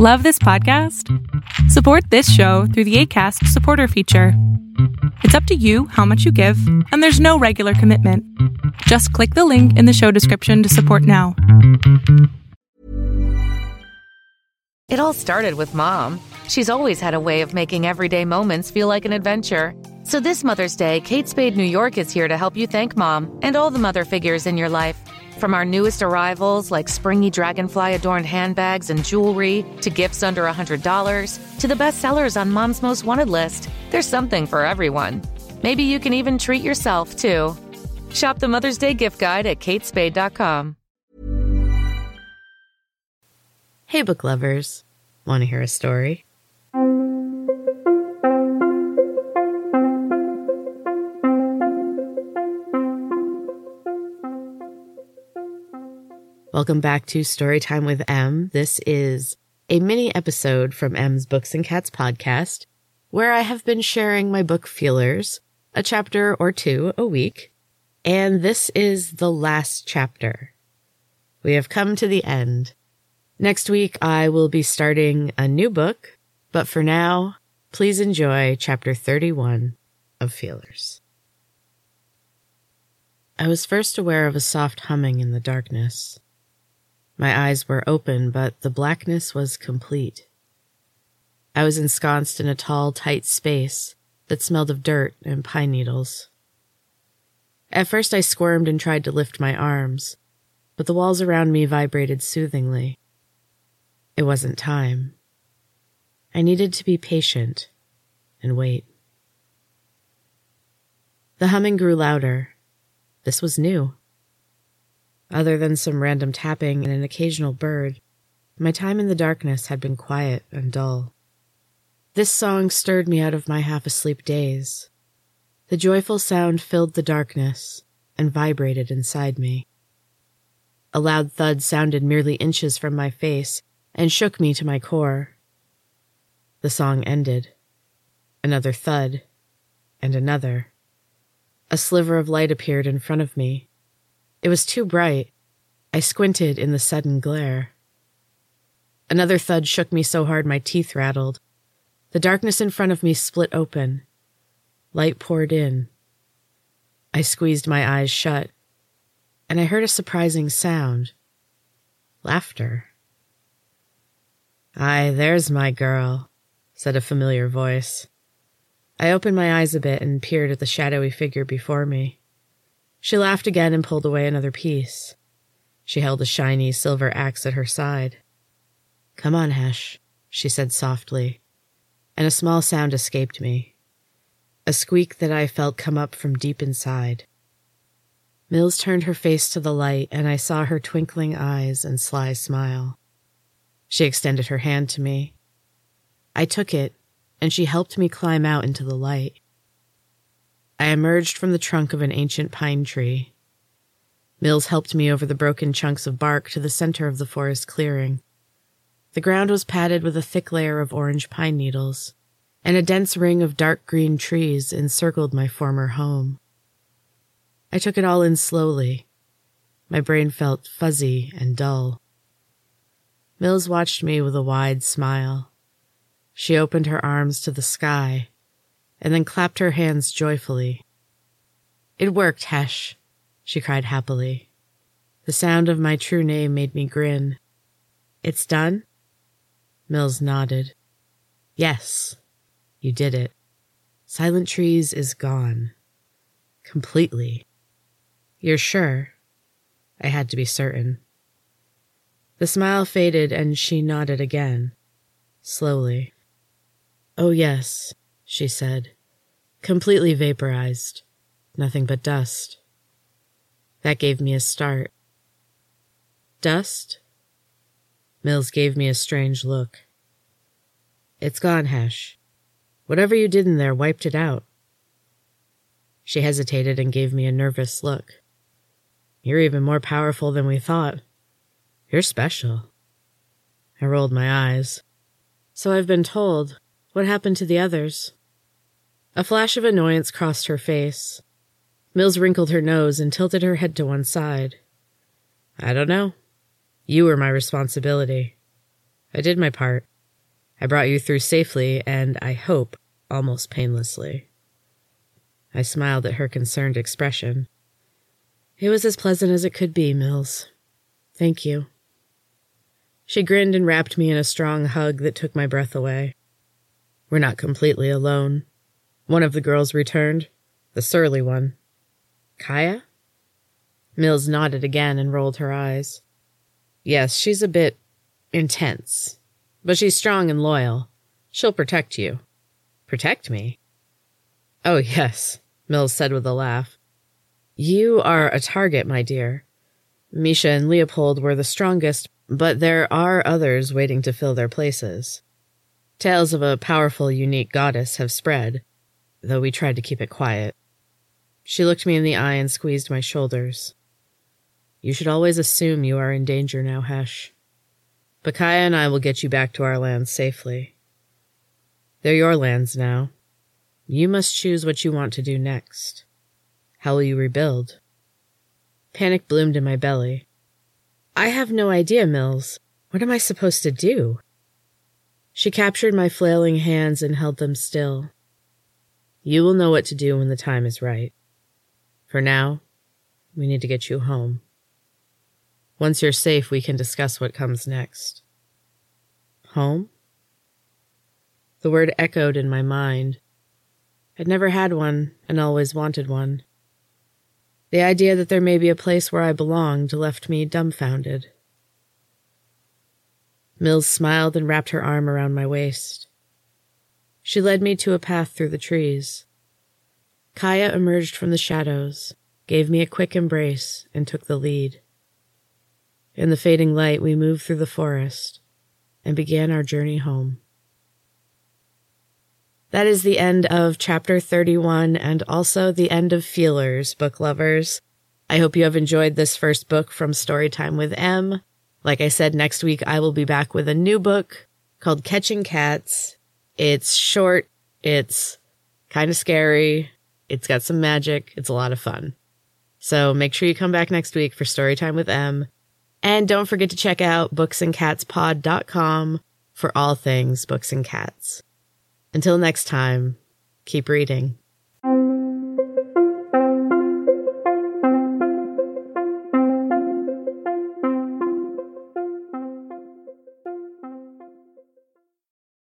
Love this podcast? Support this show through the ACAST supporter feature. It's up to you how much you give, and there's no regular commitment. Just click the link in the show description to support now. It all started with mom. She's always had a way of making everyday moments feel like an adventure. So this Mother's Day, Kate Spade New York is here to help you thank mom and all the mother figures in your life. From our newest arrivals, like springy dragonfly adorned handbags and jewelry, to gifts under $100, to the best sellers on mom's most wanted list, there's something for everyone. Maybe you can even treat yourself, too. Shop the Mother's Day gift guide at katespade.com. Hey, book lovers. Want to hear a story? Welcome back to Storytime with Em. This is a mini episode from Em's Books and Cats podcast, where I have been sharing my book feelers, a chapter or two a week. And this is the last chapter. We have come to the end. Next week, I will be starting a new book, but for now, please enjoy chapter 31 of Feelers. I was first aware of a soft humming in the darkness. My eyes were open, but the blackness was complete. I was ensconced in a tall, tight space that smelled of dirt and pine needles. At first, I squirmed and tried to lift my arms, but the walls around me vibrated soothingly. It wasn't time. I needed to be patient and wait. The humming grew louder. This was new. Other than some random tapping and an occasional bird, my time in the darkness had been quiet and dull. This song stirred me out of my half asleep daze. The joyful sound filled the darkness and vibrated inside me. A loud thud sounded merely inches from my face and shook me to my core. The song ended. Another thud, and another. A sliver of light appeared in front of me, it was too bright. I squinted in the sudden glare. Another thud shook me so hard my teeth rattled. The darkness in front of me split open. Light poured in. I squeezed my eyes shut, and I heard a surprising sound laughter. Aye, there's my girl, said a familiar voice. I opened my eyes a bit and peered at the shadowy figure before me. She laughed again and pulled away another piece. She held a shiny silver axe at her side. Come on, Hesh, she said softly, and a small sound escaped me. A squeak that I felt come up from deep inside. Mills turned her face to the light, and I saw her twinkling eyes and sly smile. She extended her hand to me. I took it, and she helped me climb out into the light. I emerged from the trunk of an ancient pine tree. Mills helped me over the broken chunks of bark to the center of the forest clearing. The ground was padded with a thick layer of orange pine needles, and a dense ring of dark green trees encircled my former home. I took it all in slowly. My brain felt fuzzy and dull. Mills watched me with a wide smile. She opened her arms to the sky and then clapped her hands joyfully. It worked, Hesh, she cried happily. The sound of my true name made me grin. It's done? Mills nodded. Yes, you did it. Silent Trees is gone. Completely. You're sure? I had to be certain. The smile faded and she nodded again, slowly. Oh, yes, she said. Completely vaporized. Nothing but dust. That gave me a start. Dust? Mills gave me a strange look. It's gone, Hesh. Whatever you did in there wiped it out. She hesitated and gave me a nervous look. You're even more powerful than we thought. You're special. I rolled my eyes. So I've been told. What happened to the others? A flash of annoyance crossed her face. Mills wrinkled her nose and tilted her head to one side. I don't know. You were my responsibility. I did my part. I brought you through safely and, I hope, almost painlessly. I smiled at her concerned expression. It was as pleasant as it could be, Mills. Thank you. She grinned and wrapped me in a strong hug that took my breath away. We're not completely alone. One of the girls returned, the surly one. Kaya? Mills nodded again and rolled her eyes. Yes, she's a bit intense, but she's strong and loyal. She'll protect you. Protect me? Oh, yes, Mills said with a laugh. You are a target, my dear. Misha and Leopold were the strongest, but there are others waiting to fill their places. Tales of a powerful, unique goddess have spread, though we tried to keep it quiet. She looked me in the eye and squeezed my shoulders. You should always assume you are in danger now, Hesh. Bakaya and I will get you back to our lands safely. They're your lands now. You must choose what you want to do next. How will you rebuild? Panic bloomed in my belly. I have no idea, Mills. What am I supposed to do? She captured my flailing hands and held them still. You will know what to do when the time is right. For now, we need to get you home. Once you're safe, we can discuss what comes next. Home? The word echoed in my mind. I'd never had one and always wanted one. The idea that there may be a place where I belonged left me dumbfounded. Mills smiled and wrapped her arm around my waist. She led me to a path through the trees. Kaya emerged from the shadows, gave me a quick embrace, and took the lead. In the fading light, we moved through the forest and began our journey home. That is the end of chapter 31 and also the end of Feelers, book lovers. I hope you have enjoyed this first book from Storytime with Em. Like I said, next week I will be back with a new book called Catching Cats. It's short, it's kind of scary, it's got some magic, it's a lot of fun. So make sure you come back next week for Storytime with Em. And don't forget to check out booksandcatspod.com for all things books and cats. Until next time, keep reading.